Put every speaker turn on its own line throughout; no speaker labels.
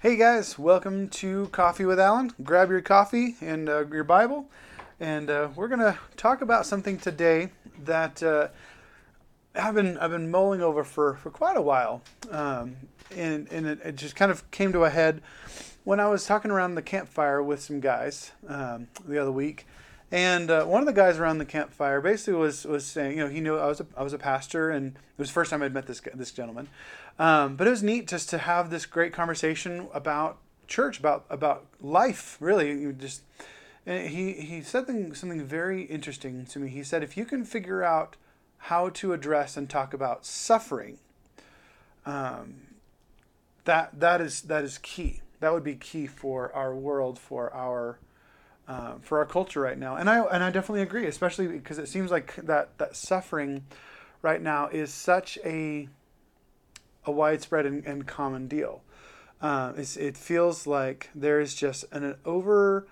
Hey guys, welcome to Coffee with Alan. Grab your coffee and uh, your Bible, and uh, we're gonna talk about something today that uh, I've been I've been mulling over for, for quite a while, um, and and it, it, just kind of came to a head when I was talking around the campfire with some guys um, the other week, and uh, one of the guys around the campfire basically was was saying, you know, he knew I was a, I was a pastor, and it was the first time I'd met this this gentleman. Um, but it was neat just to have this great conversation about church, about about life. Really, just he he said something something very interesting to me. He said, if you can figure out how to address and talk about suffering, um, that that is that is key. That would be key for our world, for our uh, for our culture right now. And I and I definitely agree, especially because it seems like that that suffering right now is such a a widespread and, and common deal. Uh, it feels like there is just an, an over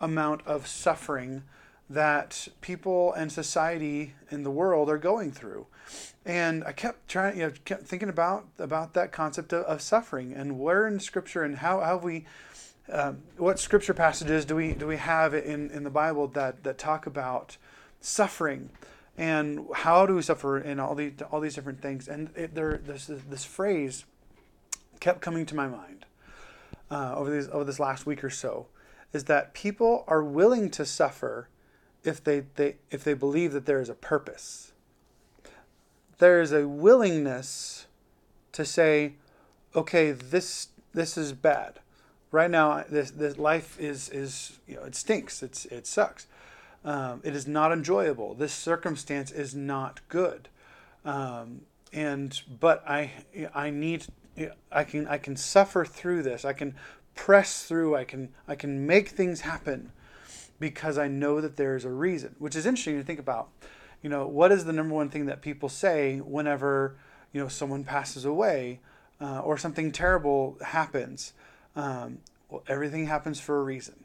amount of suffering that people and society in the world are going through. And I kept trying, you know, kept thinking about about that concept of, of suffering and where in Scripture and how, how have we, um, what Scripture passages do we do we have in in the Bible that that talk about suffering and how do we suffer and all these all these different things? And it, there this this phrase kept coming to my mind uh, over these over this last week or so is that people are willing to suffer if they, they if they believe that there is a purpose. There is a willingness to say okay this this is bad. Right now this this life is is you know it stinks. It's it sucks um, it is not enjoyable. This circumstance is not good. Um, and but I I need I can I can suffer through this. I can press through. I can I can make things happen because I know that there is a reason. Which is interesting to think about. You know, what is the number one thing that people say whenever you know someone passes away uh, or something terrible happens? Um, well, everything happens for a reason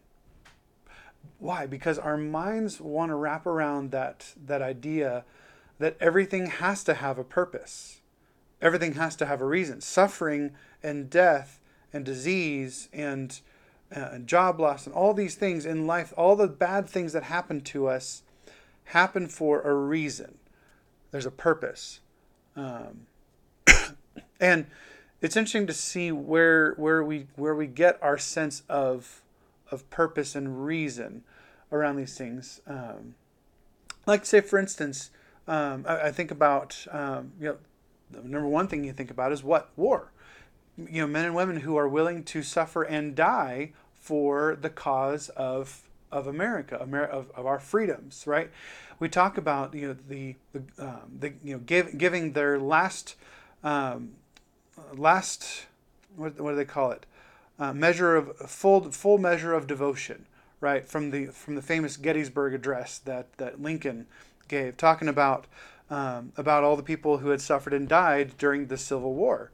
why? Because our minds want to wrap around that that idea that everything has to have a purpose. Everything has to have a reason. Suffering and death and disease and uh, job loss and all these things in life, all the bad things that happen to us happen for a reason. There's a purpose. Um, and it's interesting to see where where we where we get our sense of of purpose and reason around these things. Um, like say, for instance, um, I, I, think about um, you know the number one thing you think about is what war. You know, men and women who are willing to suffer and die for the cause of of America, Amer- of, of our freedoms, right? We talk about you know the the, um, the you know give, giving their last um, last what, what do they call it uh, measure of full full measure of devotion, right? From the from the famous Gettysburg Address that that Lincoln gave, talking about um, about all the people who had suffered and died during the Civil War.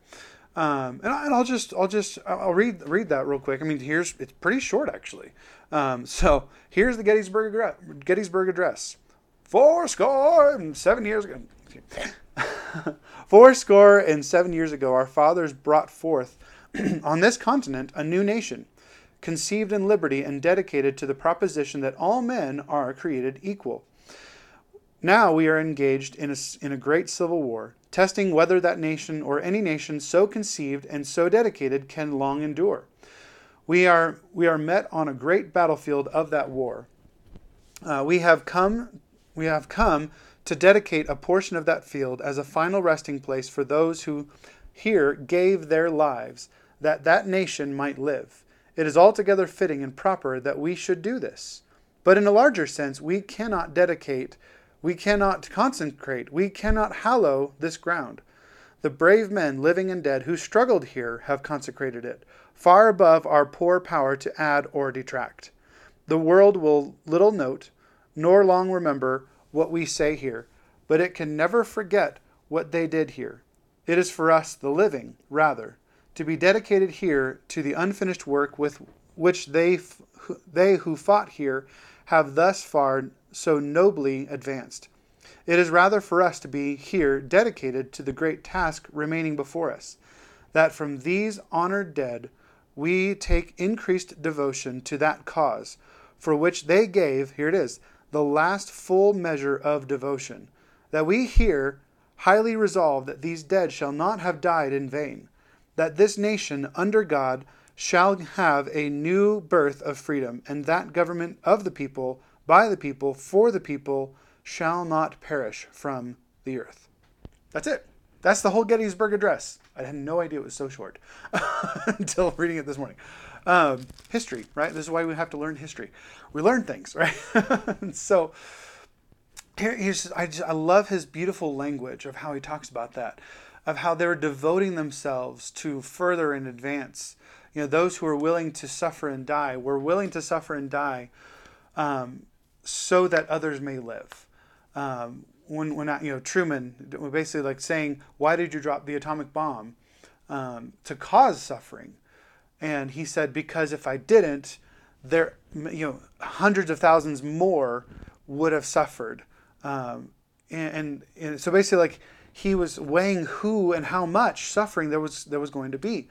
Um, and, I, will just I'll just I'll read read that real quick. I mean, here's it's pretty short actually. Um, so here's the Gettysburg Address, Gettysburg Address. Four score and seven years ago. Four score and seven years ago, our fathers brought forth on this continent a new nation, conceived in liberty and dedicated to the proposition that all men are created equal. Now we are engaged in a, in a great civil war, testing whether that nation or any nation so conceived and so dedicated can long endure. We are, we are met on a great battlefield of that war. Uh, we have come we have come to dedicate a portion of that field as a final resting place for those who here gave their lives that that nation might live. It is altogether fitting and proper that we should do this. But in a larger sense, we cannot dedicate, we cannot consecrate, we cannot hallow this ground. The brave men, living and dead, who struggled here have consecrated it, far above our poor power to add or detract. The world will little note, nor long remember what we say here, but it can never forget what they did here. It is for us, the living, rather, to be dedicated here to the unfinished work with which they, they who fought here have thus far so nobly advanced. It is rather for us to be here dedicated to the great task remaining before us, that from these honored dead we take increased devotion to that cause, for which they gave, here it is, the last full measure of devotion, that we here highly resolve that these dead shall not have died in vain, that this nation under God shall have a new birth of freedom, and that government of the people, by the people, for the people, shall not perish from the earth. That's it. That's the whole Gettysburg Address. I had no idea it was so short until reading it this morning. Um, history, right? This is why we have to learn history. We learn things, right? so here, here's I just I love his beautiful language of how he talks about that, of how they're devoting themselves to further and advance. You know, those who are willing to suffer and die, were willing to suffer and die, um, so that others may live. Um, when when I, you know Truman basically like saying, "Why did you drop the atomic bomb?" Um, to cause suffering, and he said, "Because if I didn't, there you know hundreds of thousands more would have suffered." Um, and, and, and so basically, like he was weighing who and how much suffering there was there was going to be.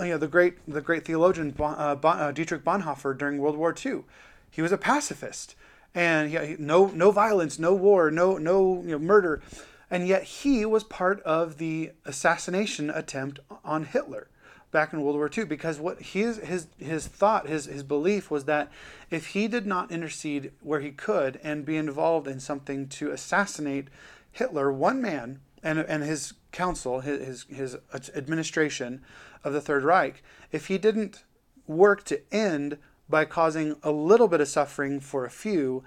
You know, the great the great theologian uh, uh, Dietrich Bonhoeffer during World War II, he was a pacifist and he, no no violence, no war, no no you know, murder, and yet he was part of the assassination attempt on Hitler back in World War II because what his his his thought his his belief was that if he did not intercede where he could and be involved in something to assassinate Hitler, one man and and his council, his his, administration of the Third Reich, if he didn't work to end by causing a little bit of suffering for a few,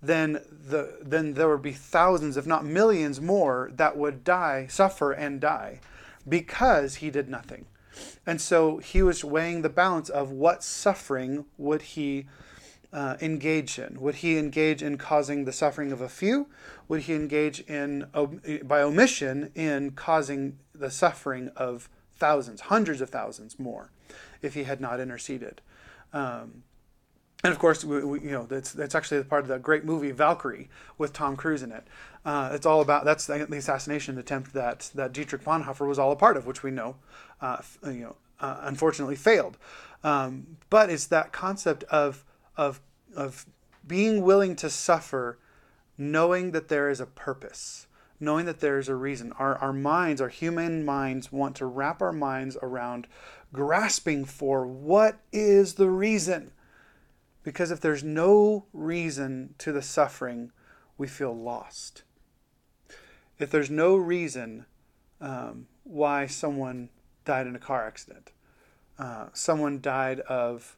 then the then there would be thousands, if not millions more, that would die, suffer and die, because he did nothing. And so he was weighing the balance of what suffering would he uh, engage in? Would he engage in causing the suffering of a few? Would he engage in, by omission, in causing the suffering of thousands, hundreds of thousands more, if he had not interceded? Um, and of course, we, we, you know that's that's actually part of the great movie Valkyrie with Tom Cruise in it. Uh, it's all about that's the, the, assassination attempt that that Dietrich Bonhoeffer was all a part of, which we know, uh, you know, uh, unfortunately failed. Um, but it's that concept of of of being willing to suffer, knowing that there is a purpose, knowing that there is a reason. Our our minds, our human minds, want to wrap our minds around grasping for what is the reason because if there's no reason to the suffering, we feel lost. If there's no reason um, why someone died in a car accident, uh, someone died of,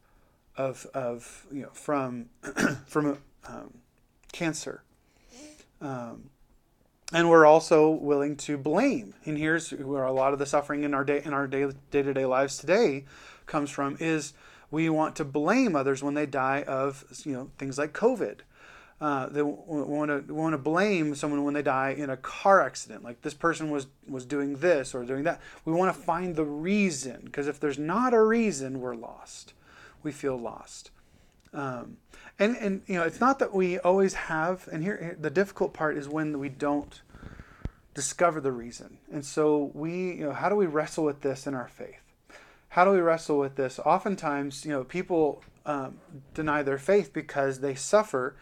of, of you know, from, from um, cancer. Um, and we're also willing to blame. And here's where a lot of the suffering in our day in our day to day lives today comes from is we want to blame others when they die of you know things like COVID. Uh, they want to want to blame someone when they die in a car accident, like this person was was doing this or doing that. We want to find the reason because if there's not a reason, we're lost. We feel lost. Um, and and you know it's not that we always have. And here the difficult part is when we don't discover the reason. And so we you know how do we wrestle with this in our faith? how do we wrestle with this? Oftentimes, you know, people um, deny their faith because they suffer.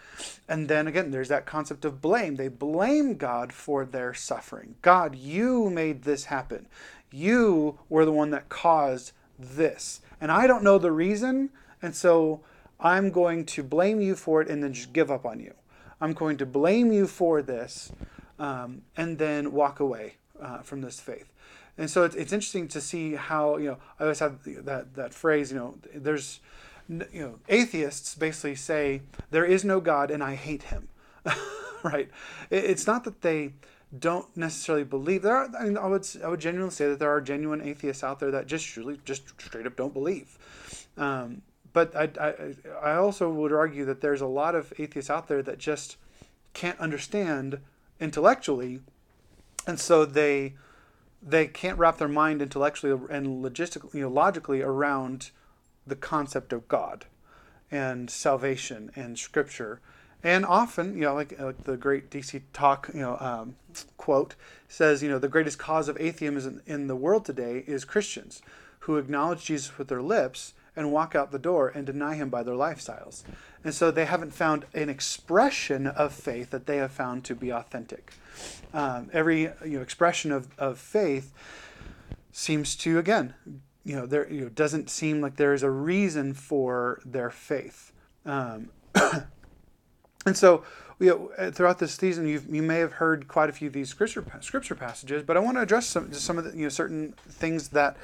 And then again, there's that concept of blame. They blame God for their suffering. God, you made this happen. You were the one that caused this. And I don't know the reason. And so I'm going to blame you for it and then just give up on you. I'm going to blame you for this um, and then walk away uh, from this faith and so it's, it's interesting to see how you know I always have that that phrase you know there's you know atheists basically say there is no God and I hate him right it's not that they don't necessarily believe there are I, mean, I would I would genuinely say that there are genuine atheists out there that just really just straight up don't believe um, but I, I I also would argue that there's a lot of atheists out there that just can't understand intellectually and so they they can't wrap their mind intellectually and logistically, you know, logically around the concept of God and salvation and Scripture. And often, you know, like, like the great DC Talk, you know, um, quote says, you know, the greatest cause of atheism in, in the world today is Christians who acknowledge Jesus with their lips and walk out the door and deny him by their lifestyles. And so they haven't found an expression of faith that they have found to be authentic. Um, every you know, expression of, of faith seems to, again, you know, there you know, doesn't seem like there is a reason for their faith. Um, and so you know, uh, throughout this season, you you may have heard quite a few of these scripture scripture passages, but I want to address some some of the you know certain things that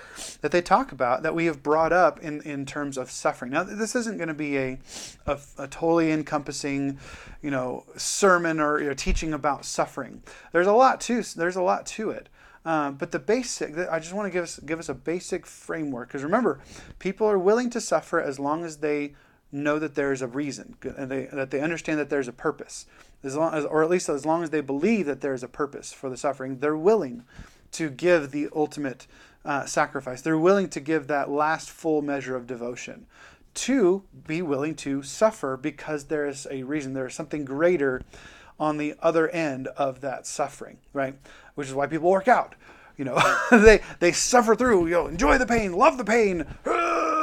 that they talk about that we have brought up in in terms of suffering. Now, this isn't going to be a, a, a totally encompassing, you know, sermon or you know, teaching about suffering. There's a lot to there's a lot to it. Uh, but the basic, I just want to give us give us a basic framework because remember, people are willing to suffer as long as they know that there is a reason, and they, that they understand that there's a purpose, as long as, or at least as long as they believe that there is a purpose for the suffering, they're willing to give the ultimate uh, sacrifice. They're willing to give that last full measure of devotion. To be willing to suffer because there is a reason, there is something greater on the other end of that suffering, right? Which is why people work out. You know, they they suffer through. You know, enjoy the pain, love the pain.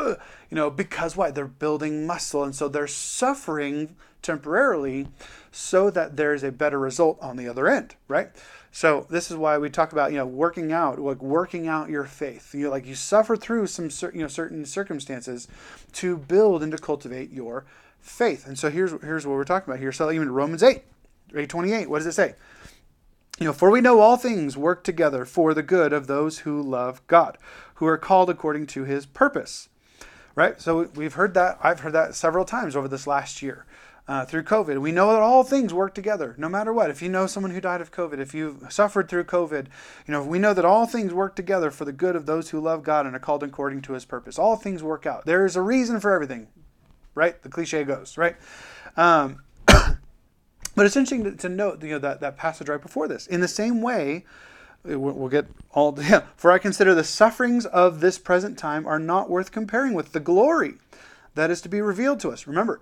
You know, because why? They're building muscle, and so they're suffering temporarily, so that there's a better result on the other end, right? So this is why we talk about you know working out, like working out your faith. You know, like you suffer through some you know certain circumstances to build and to cultivate your faith. And so here's here's what we're talking about here. So even Romans 8, 828, what does it say? You know, for we know all things work together for the good of those who love God, who are called according to his purpose. Right? So we've heard that. I've heard that several times over this last year. Uh, through COVID. We know that all things work together, no matter what. If you know someone who died of COVID, if you've suffered through COVID, you know we know that all things work together for the good of those who love God and are called according to His purpose. All things work out. There is a reason for everything, right? The cliche goes, right? Um, but it's interesting to, to note you know, that, that passage right before this. In the same way, we'll get all yeah, for I consider the sufferings of this present time are not worth comparing with the glory that is to be revealed to us. Remember,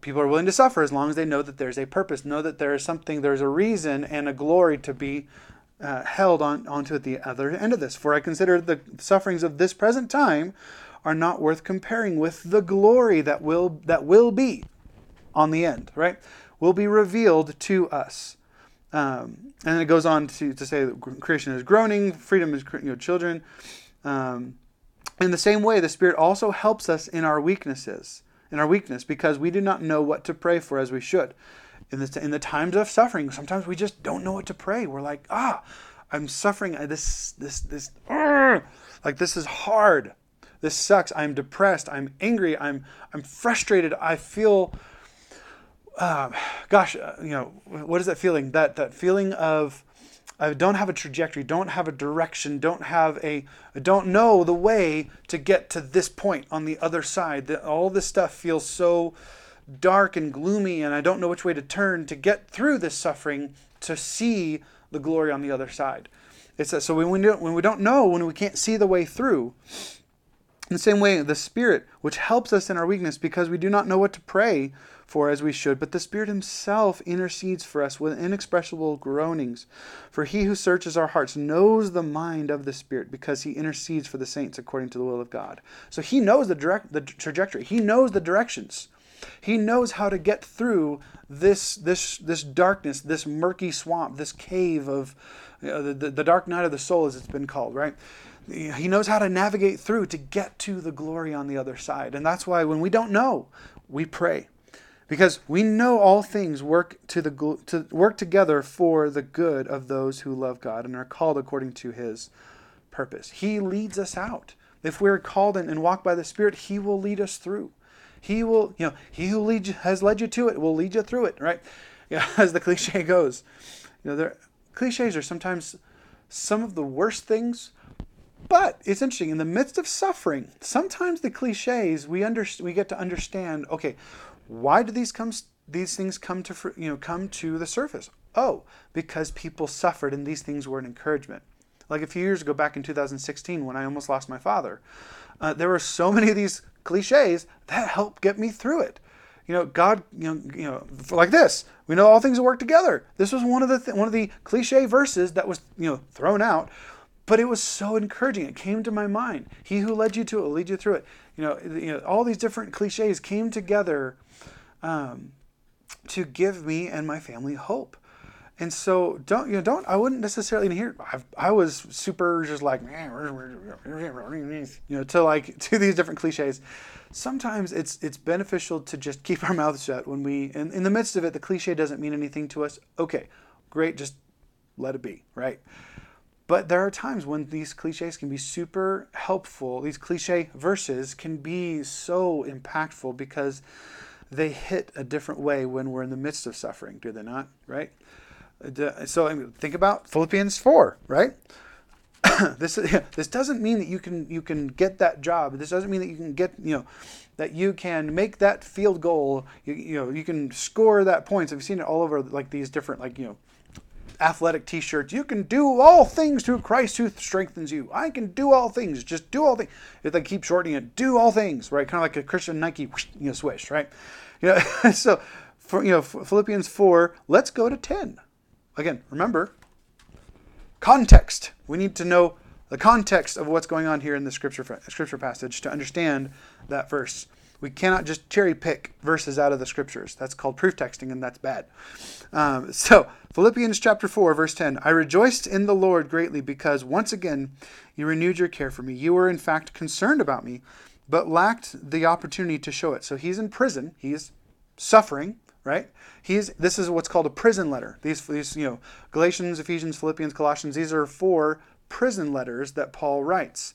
people are willing to suffer as long as they know that there's a purpose, know that there is something, there's a reason and a glory to be uh, held on onto at the other end of this. For I consider the sufferings of this present time are not worth comparing with the glory that will that will be on the end, right? will be revealed to us. Um, and then it goes on to, to say that creation is groaning, freedom is you know, children. Um, in the same way, the Spirit also helps us in our weaknesses, in our weakness, because we do not know what to pray for as we should. In the, in the times of suffering, sometimes we just don't know what to pray. We're like, ah, I'm suffering. This, this, this, like this is hard. This sucks. I'm depressed. I'm angry. I'm, I'm frustrated. I feel uh, gosh, uh, you know, what is that feeling? That that feeling of I don't have a trajectory, don't have a direction, don't have a, don't know the way to get to this point on the other side. That all this stuff feels so dark and gloomy, and I don't know which way to turn to get through this suffering to see the glory on the other side. It's a, so when we don't, when we don't know, when we can't see the way through. In the same way, the Spirit, which helps us in our weakness because we do not know what to pray for as we should, but the Spirit Himself intercedes for us with inexpressible groanings. For He who searches our hearts knows the mind of the Spirit, because He intercedes for the saints according to the will of God. So He knows the direct the trajectory. He knows the directions. He knows how to get through this this this darkness, this murky swamp, this cave of you know, the, the dark night of the soul, as it's been called, right? He knows how to navigate through to get to the glory on the other side. And that's why when we don't know, we pray because we know all things work to the to work together for the good of those who love God and are called according to his purpose. He leads us out. If we're called in and walk by the Spirit, he will lead us through. He will, you know, he who lead, has led you to it will lead you through it, right? Yeah, as the cliche goes. You know, there cliches are sometimes some of the worst things, but it's interesting. In the midst of suffering, sometimes the cliches we under, we get to understand. Okay, why do these come these things come to you know come to the surface? Oh, because people suffered and these things were an encouragement. Like a few years ago, back in 2016, when I almost lost my father, uh, there were so many of these cliches that helped get me through it. You know, God, you know, you know, like this. We know all things work together. This was one of the th- one of the cliche verses that was you know thrown out but it was so encouraging. It came to my mind. He who led you to it will lead you through it. You know, you know all these different cliches came together um, to give me and my family hope. And so don't you know don't I wouldn't necessarily hear I, I was super just like you know to like to these different cliches. Sometimes it's it's beneficial to just keep our mouths shut when we in, in the midst of it the cliche doesn't mean anything to us. Okay, great, just let it be, right? But there are times when these cliches can be super helpful. These cliche verses can be so impactful because they hit a different way when we're in the midst of suffering, do they not? Right? So think about Philippians 4, right? this this doesn't mean that you can you can get that job. This doesn't mean that you can get you know that you can make that field goal. You, you know you can score that points. I've seen it all over like these different like you know athletic T-shirts. You can do all things through Christ who strengthens you. I can do all things. Just do all things. If they keep shortening it, do all things. Right, kind of like a Christian Nike you know swish. Right, you know. so for you know Philippians four. Let's go to ten. Again, remember, context. We need to know the context of what's going on here in the scripture scripture passage to understand that verse. We cannot just cherry pick verses out of the scriptures. That's called proof texting, and that's bad. Um, so, Philippians chapter 4, verse 10 I rejoiced in the Lord greatly because once again you renewed your care for me. You were, in fact, concerned about me, but lacked the opportunity to show it. So, he's in prison, he's suffering, right? He's this is what's called a prison letter. These these you know Galatians, Ephesians, Philippians, Colossians. These are four prison letters that Paul writes,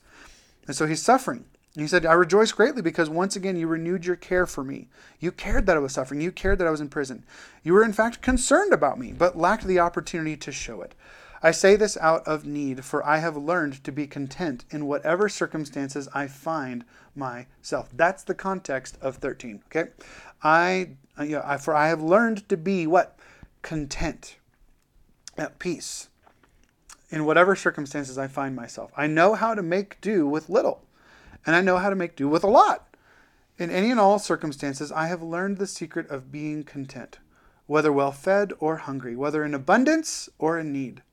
and so he's suffering. He said, I rejoice greatly because once again you renewed your care for me. You cared that I was suffering. You cared that I was in prison. You were, in fact, concerned about me, but lacked the opportunity to show it. I say this out of need, for I have learned to be content in whatever circumstances I find myself. That's the context of 13. Okay? I uh, you know, I, for I have learned to be what? Content, at peace, in whatever circumstances I find myself. I know how to make do with little, and I know how to make do with a lot. In any and all circumstances, I have learned the secret of being content, whether well fed or hungry, whether in abundance or in need.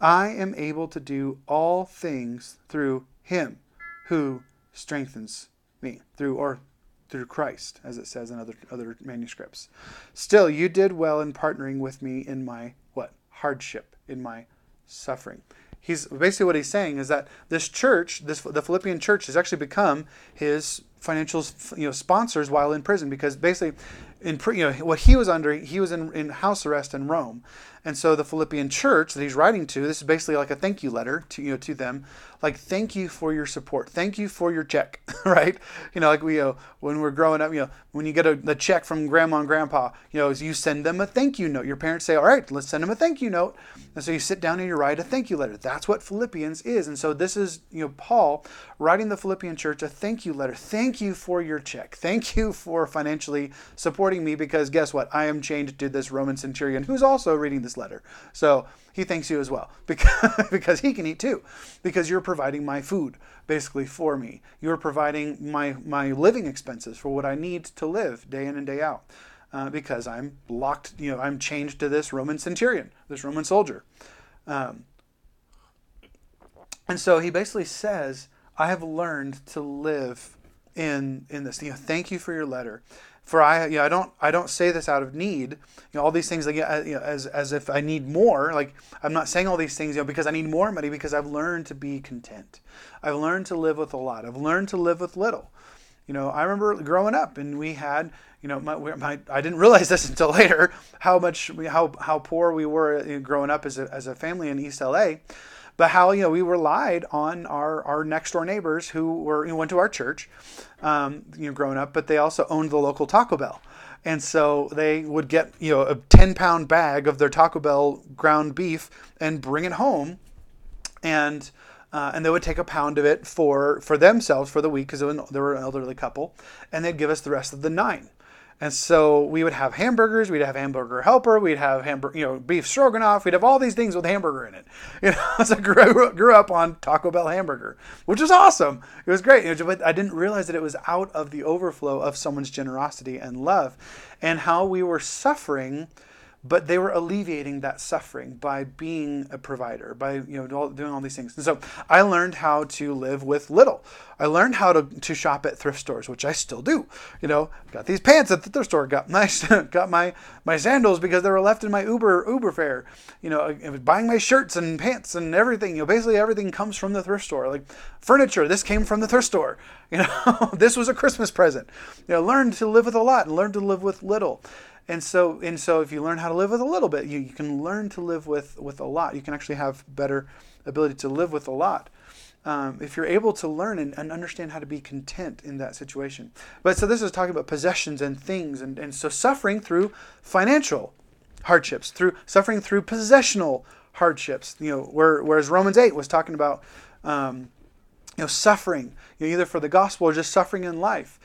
I am able to do all things through Him who strengthens me, through or through Christ, as it says in other other manuscripts. Still, you did well in partnering with me in my what hardship, in my suffering. He's basically what he's saying is that this church, this the Philippian church, has actually become his financial you know sponsors while in prison because basically in you know what he was under he was in, in house arrest in Rome. And so the Philippian church that he's writing to this is basically like a thank you letter to you know to them like thank you for your support. Thank you for your check right? You know like we know, when we're growing up you know when you get a, a check from grandma and grandpa you know you send them a thank you note. Your parents say all right let's send them a thank you note. And so you sit down and you write a thank you letter. That's what Philippians is. And so this is you know Paul writing the Philippian church a thank you letter. Thank you for your check. Thank you for financially supporting me because guess what? I am chained to this Roman centurion who's also reading this letter. So he thanks you as well because, because he can eat too, because you're providing my food basically for me. You're providing my, my living expenses for what I need to live day in and day out. Uh, because I'm locked, you know, I'm changed to this Roman centurion, this Roman soldier. Um, and so he basically says, I have learned to live in in this. You know, thank you for your letter. For I, you know, I don't, I don't say this out of need. You know, all these things, like, you know, as as if I need more. Like, I'm not saying all these things, you know, because I need more money. Because I've learned to be content. I've learned to live with a lot. I've learned to live with little. You know, I remember growing up, and we had, you know, my, my I didn't realize this until later how much, how how poor we were growing up as a as a family in East LA but how you know we relied on our our next door neighbors who were you know, went to our church, um, you know, growing up, but they also owned the local Taco Bell. And so they would get, you know, a 10 pound bag of their Taco Bell ground beef and bring it home. And, uh, and they would take a pound of it for, for themselves for the week because they were an elderly couple. And they'd give us the rest of the nine. And so we would have hamburgers, we'd have hamburger helper, we'd have hamburger, you know, beef stroganoff, we'd have all these things with hamburger in it. You know, so I grew, grew up on Taco Bell hamburger, which was awesome. It was great. But I didn't realize that it was out of the overflow of someone's generosity and love and how we were suffering but they were alleviating that suffering by being a provider, by you know doing all these things. And so I learned how to live with little. I learned how to, to shop at thrift stores, which I still do. You know, got these pants at the thrift store, got my got my my sandals because they were left in my Uber Uber fare. You know, I was buying my shirts and pants and everything. You know, basically everything comes from the thrift store. Like furniture, this came from the thrift store. You know, this was a Christmas present. You know, learn to live with a lot and learn to live with little. And so, and so, if you learn how to live with a little bit, you, you can learn to live with with a lot. You can actually have better ability to live with a lot. Um, if you're able to learn and, and, understand how to be content in that situation. But so this is talking about possessions and things, and, and so suffering through financial hardships, through suffering through possessional hardships. You know, where, whereas Romans eight was talking about um, you know suffering, you know, either for the gospel or just suffering in life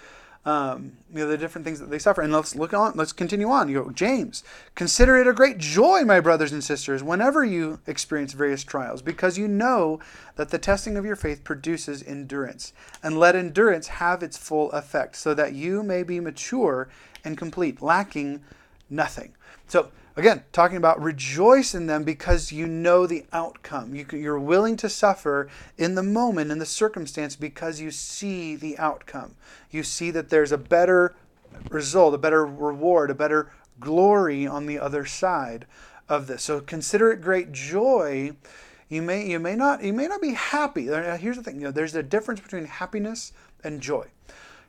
um, you know the different things that they suffer. And let's look on. Let's continue on. You know, James, consider it a great joy, my brothers and sisters, whenever you experience various trials, because you know that the testing of your faith produces endurance. And let endurance have its full effect, so that you may be mature and complete, lacking nothing. So Again, talking about rejoice in them because you know the outcome. You, you're willing to suffer in the moment, in the circumstance, because you see the outcome. You see that there's a better result, a better reward, a better glory on the other side of this. So consider it great joy. You may you may not you may not be happy. Here's the thing, you know, there's a difference between happiness and joy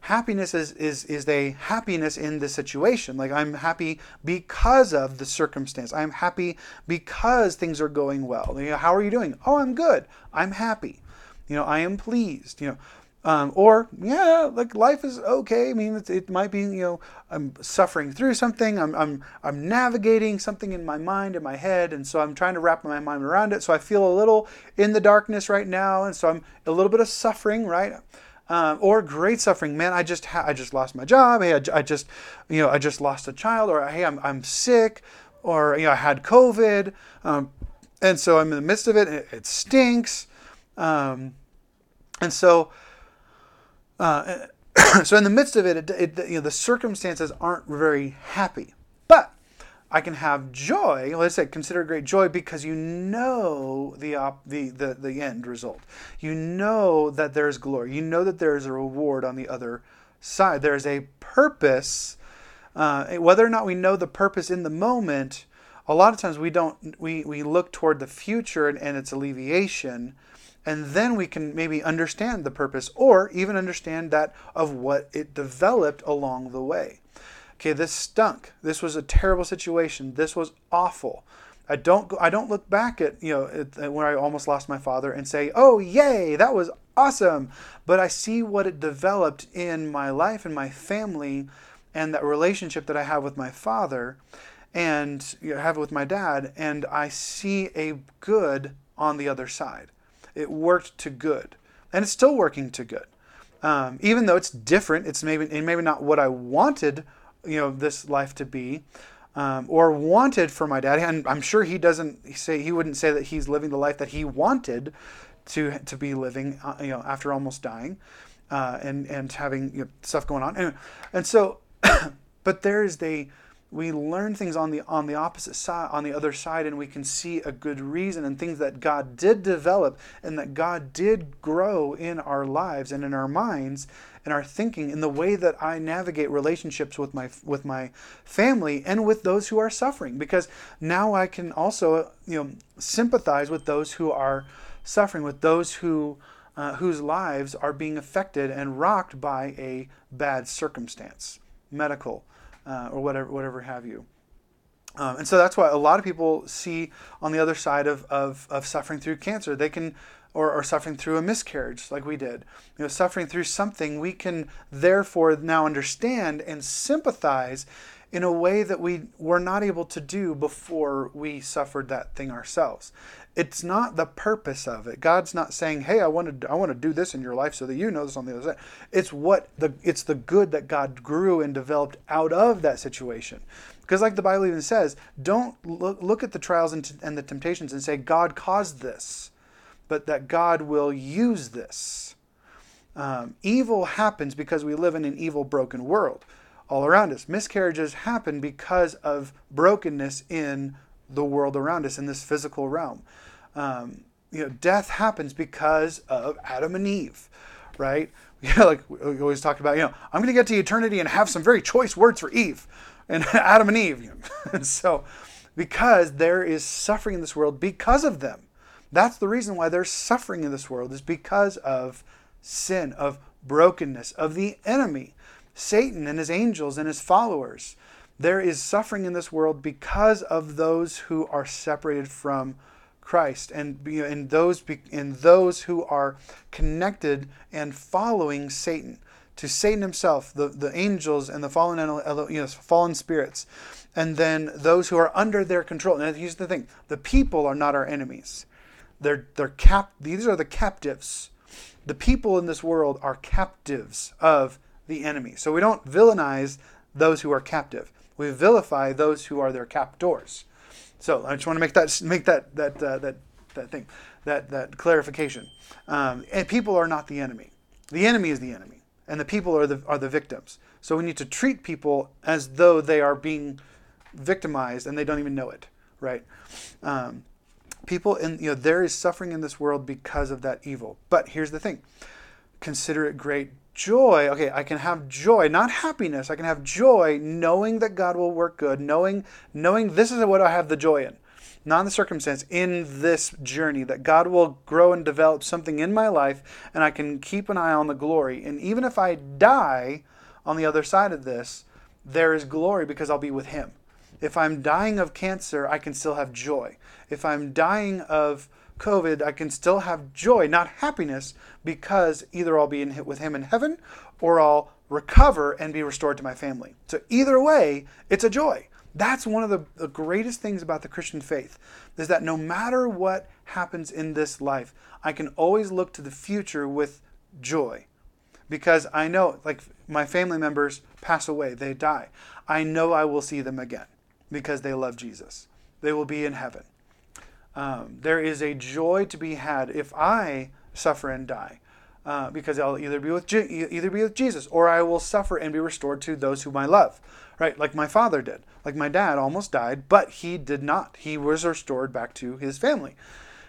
happiness is, is, is a happiness in the situation. Like I'm happy because of the circumstance. I'm happy because things are going well. You know, how are you doing? Oh, I'm good. I'm happy. You know, I am pleased. You know, um, or yeah, like life is okay. I mean, it, it, might be you know I'm suffering through something. I'm I'm I'm navigating something in my mind, in my head, and so I'm trying to wrap my mind around it. So I feel a little in the darkness right now, and so I'm a little bit of suffering, right? Um, or great suffering. Man, I just ha- I just lost my job. Hey, I, just you know I just lost a child, or hey, I'm I'm sick, or you know I had COVID, um, and so I'm in the midst of it. it, it stinks, um, and so. Uh, so in the midst of it, it, it, you know, the circumstances aren't very happy. But I can have joy. Let's say consider great joy because you know the, op, the the the end result. You know that there's glory. You know that there is a reward on the other side. There is a purpose. Uh, whether or not we know the purpose in the moment, a lot of times we don't. We we look toward the future and, and its alleviation, and then we can maybe understand the purpose or even understand that of what it developed along the way okay, this stunk. This was a terrible situation. This was awful. I don't I don't look back at you know when I almost lost my father and say, "Oh, yay, that was awesome." But I see what it developed in my life and my family and that relationship that I have with my father and you know, have with my dad and I see a good on the other side. It worked to good. And it's still working to good. Um, even though it's different, it's maybe maybe not what I wanted you know this life to be um, or wanted for my dad. And i'm sure he doesn't say he wouldn't say that he's living the life that he wanted to to be living uh, you know after almost dying uh, and and having you know, stuff going on. And, and so but there is the we learn things on the on the opposite side on the other side and we can see a good reason and things that God did develop and that God did grow in our lives and in our minds and our thinking in the way that I navigate relationships with my with my family and with those who are suffering because now I can also you know sympathize with those who are suffering with those who uh, whose lives are being affected and rocked by a bad circumstance medical uh, or whatever, whatever have you. Um, and so that's why a lot of people see on the other side of, of, of suffering through cancer, they can, or, or suffering through a miscarriage like we did, you know, suffering through something, we can therefore now understand and sympathize in a way that we were not able to do before we suffered that thing ourselves. It's not the purpose of it. God's not saying, "Hey, I want to I want to do this in your life so that you know this on the other side." It's what the it's the good that God grew and developed out of that situation. Because like the Bible even says, don't look, look at the trials and, t- and the temptations and say God caused this, but that God will use this. Um, evil happens because we live in an evil, broken world all around us. Miscarriages happen because of brokenness in the world around us, in this physical realm. Um, you know, death happens because of Adam and Eve, right? Yeah, like we always talked about, you know, I'm going to get to eternity and have some very choice words for Eve and Adam and Eve. and so, because there is suffering in this world because of them. That's the reason why there's suffering in this world is because of sin, of brokenness, of the enemy, Satan and his angels and his followers. There is suffering in this world because of those who are separated from Christ and in those in those who are connected and following Satan to Satan himself, the, the angels and the fallen you know, fallen spirits, and then those who are under their control. And here's the thing: the people are not our enemies. They're they're cap. These are the captives. The people in this world are captives of the enemy. So we don't villainize those who are captive. We vilify those who are their captors. So I just want to make that make that that uh, that that thing that that clarification. Um, and people are not the enemy. The enemy is the enemy, and the people are the are the victims. So we need to treat people as though they are being victimized and they don't even know it, right? Um, people in you know there is suffering in this world because of that evil. But here's the thing: consider it great joy. Okay i can have joy not happiness. I can have joy knowing that god will work good knowing knowing this is what i have the joy in. Not in the circumstance in this journey that god will grow and develop something in my life and i can keep an eye on the glory. And even if i die on the other side of this there is glory because i'll be with him. If i'm dying of cancer i can still have joy if i'm dying of COVID, I can still have joy, not happiness, because either I'll be in, hit with Him in heaven or I'll recover and be restored to my family. So, either way, it's a joy. That's one of the, the greatest things about the Christian faith is that no matter what happens in this life, I can always look to the future with joy. Because I know, like, my family members pass away, they die. I know I will see them again because they love Jesus. They will be in heaven. Um, there is a joy to be had if I suffer and die, uh, because I'll either be with Je- either be with Jesus or I will suffer and be restored to those whom I love, right? Like my father did. Like my dad almost died, but he did not. He was restored back to his family,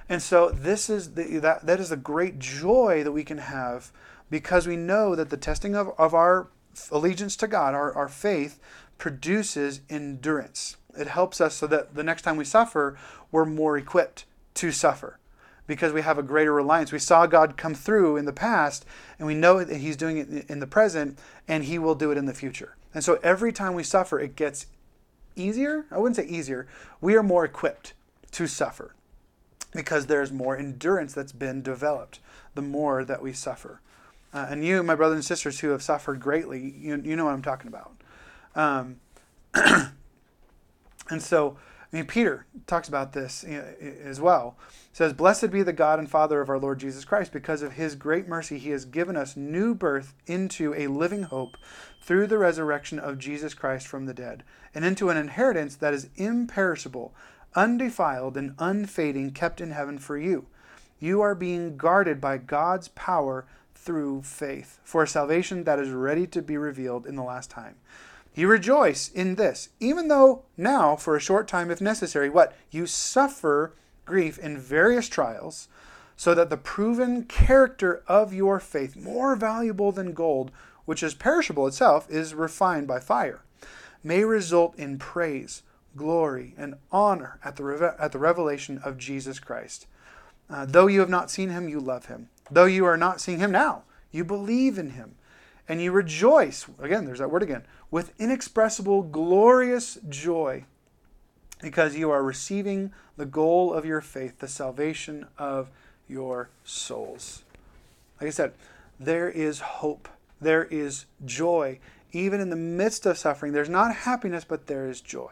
and so this is the, that that is a great joy that we can have because we know that the testing of, of our allegiance to God, our, our faith, produces endurance. It helps us so that the next time we suffer, we're more equipped to suffer because we have a greater reliance. We saw God come through in the past, and we know that He's doing it in the present, and He will do it in the future. And so every time we suffer, it gets easier. I wouldn't say easier. We are more equipped to suffer because there's more endurance that's been developed the more that we suffer. Uh, and you, my brothers and sisters who have suffered greatly, you, you know what I'm talking about. Um, And so, I mean, Peter talks about this as well. Says, Blessed be the God and Father of our Lord Jesus Christ. Because of his great mercy, he has given us new birth into a living hope through the resurrection of Jesus Christ from the dead, and into an inheritance that is imperishable, undefiled, and unfading, kept in heaven for you. You are being guarded by God's power through faith for a salvation that is ready to be revealed in the last time. You rejoice in this, even though now, for a short time if necessary, what? You suffer grief in various trials, so that the proven character of your faith, more valuable than gold, which is perishable itself, is refined by fire, may result in praise, glory, and honor at the, at the revelation of Jesus Christ. Uh, though you have not seen him, you love him. Though you are not seeing him now, you believe in him and you rejoice. Again, there's that word again. With inexpressible, glorious joy, because you are receiving the goal of your faith, the salvation of your souls. Like I said, there is hope, there is joy. Even in the midst of suffering, there's not happiness, but there is joy.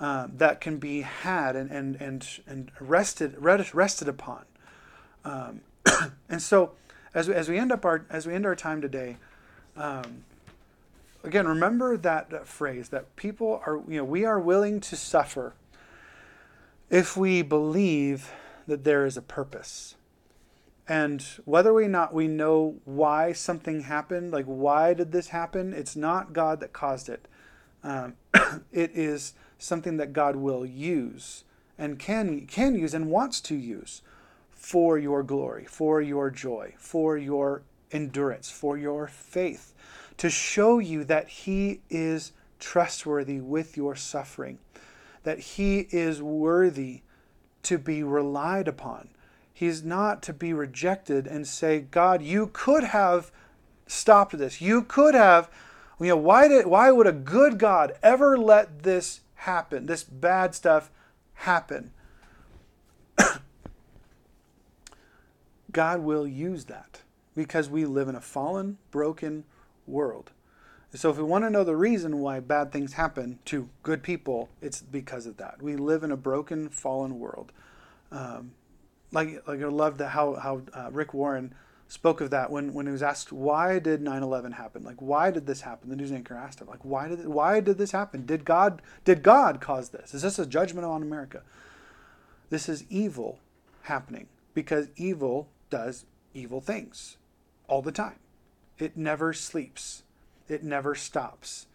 Uh, that can be had and, and, and, and rested, rested upon. Um, and so, as we, as we end up our as we end our time today, um, again, remember that, that phrase that people are, you know, we are willing to suffer if we believe that there is a purpose. And whether we not we know why something happened, like why did this happen? It's not God that caused it. Um, it is something that God will use and can can use and wants to use for your glory, for your joy, for your endurance, for your faith, to show you that He is trustworthy with your suffering, that He is worthy to be relied upon. He's not to be rejected and say, God, you could have stopped this. You could have, you know, why did why would a good God ever let this happen, this bad stuff happen? God will use that because we live in a fallen, broken world. So, if we want to know the reason why bad things happen to good people, it's because of that. We live in a broken, fallen world. Um, like, like I love that how how uh, Rick Warren spoke of that when, when he was asked why did 9/11 happen? Like, why did this happen? The news anchor asked him, like, why did why did this happen? Did God did God cause this? Is this a judgment on America? This is evil happening because evil does evil things all the time. It never sleeps, it never stops.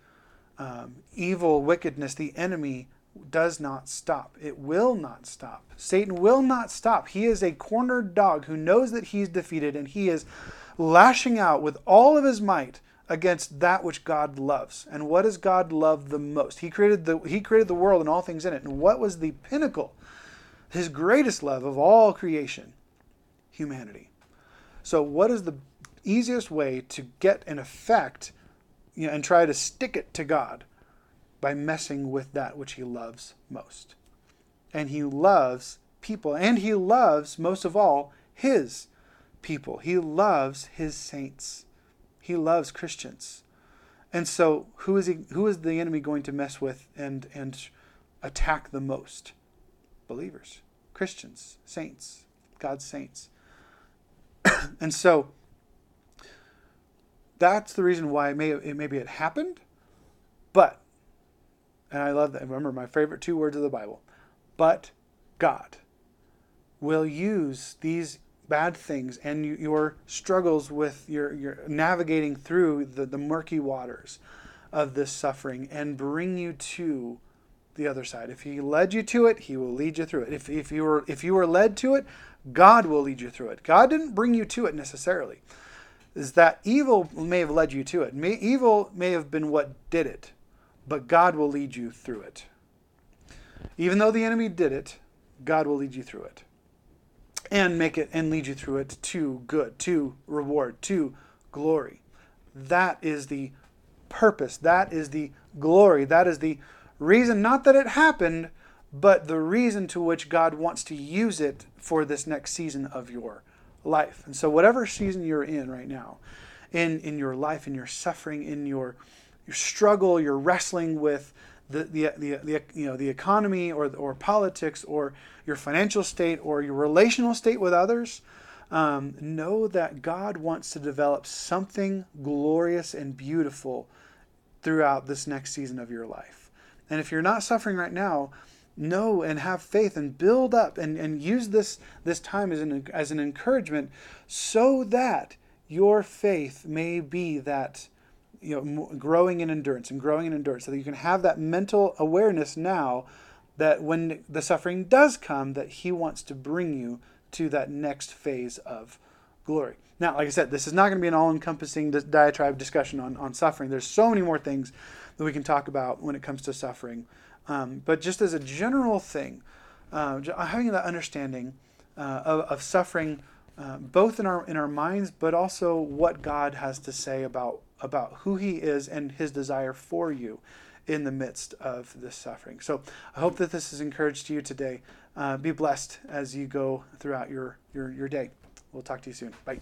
Um, evil, wickedness, the enemy does not stop. It will not stop. Satan will not stop. He is a cornered dog who knows that he's defeated and he is lashing out with all of his might against that which God loves. And what does God love the most? He created the he created the world and all things in it. And what was the pinnacle? His greatest love of all creation humanity. So, what is the easiest way to get an effect you know, and try to stick it to God? By messing with that which He loves most. And He loves people, and He loves, most of all, His people. He loves His saints. He loves Christians. And so, who is, he, who is the enemy going to mess with and, and attack the most? Believers, Christians, saints, God's saints. and so that's the reason why it may it maybe it happened, but and I love that. Remember my favorite two words of the Bible, but God will use these bad things and you, your struggles with your, your navigating through the, the murky waters of this suffering and bring you to the other side. If he led you to it, he will lead you through it. If, if you were if you were led to it, God will lead you through it. God didn't bring you to it necessarily. Is that evil may have led you to it. May, evil may have been what did it, but God will lead you through it. Even though the enemy did it, God will lead you through it. And make it and lead you through it to good, to reward, to glory. That is the purpose. That is the glory. That is the reason, not that it happened, but the reason to which God wants to use it for this next season of your life. And so, whatever season you're in right now, in, in your life, in your suffering, in your, your struggle, you're wrestling with the, the, the, the, you know, the economy or, or politics or your financial state or your relational state with others, um, know that God wants to develop something glorious and beautiful throughout this next season of your life. And if you're not suffering right now, know and have faith and build up and, and use this, this time as an, as an encouragement so that your faith may be that you know growing in endurance and growing in endurance so that you can have that mental awareness now that when the suffering does come that he wants to bring you to that next phase of glory. Now like i said this is not going to be an all-encompassing diatribe discussion on, on suffering. There's so many more things that we can talk about when it comes to suffering um, but just as a general thing, uh, having that understanding uh, of, of, suffering, uh, both in our in our minds, but also what God has to say about about who He is and His desire for you in the midst of this suffering. So I hope that this has encouraged you today. Uh, be blessed as you go throughout your, your, your day. We'll talk to you soon. Bye.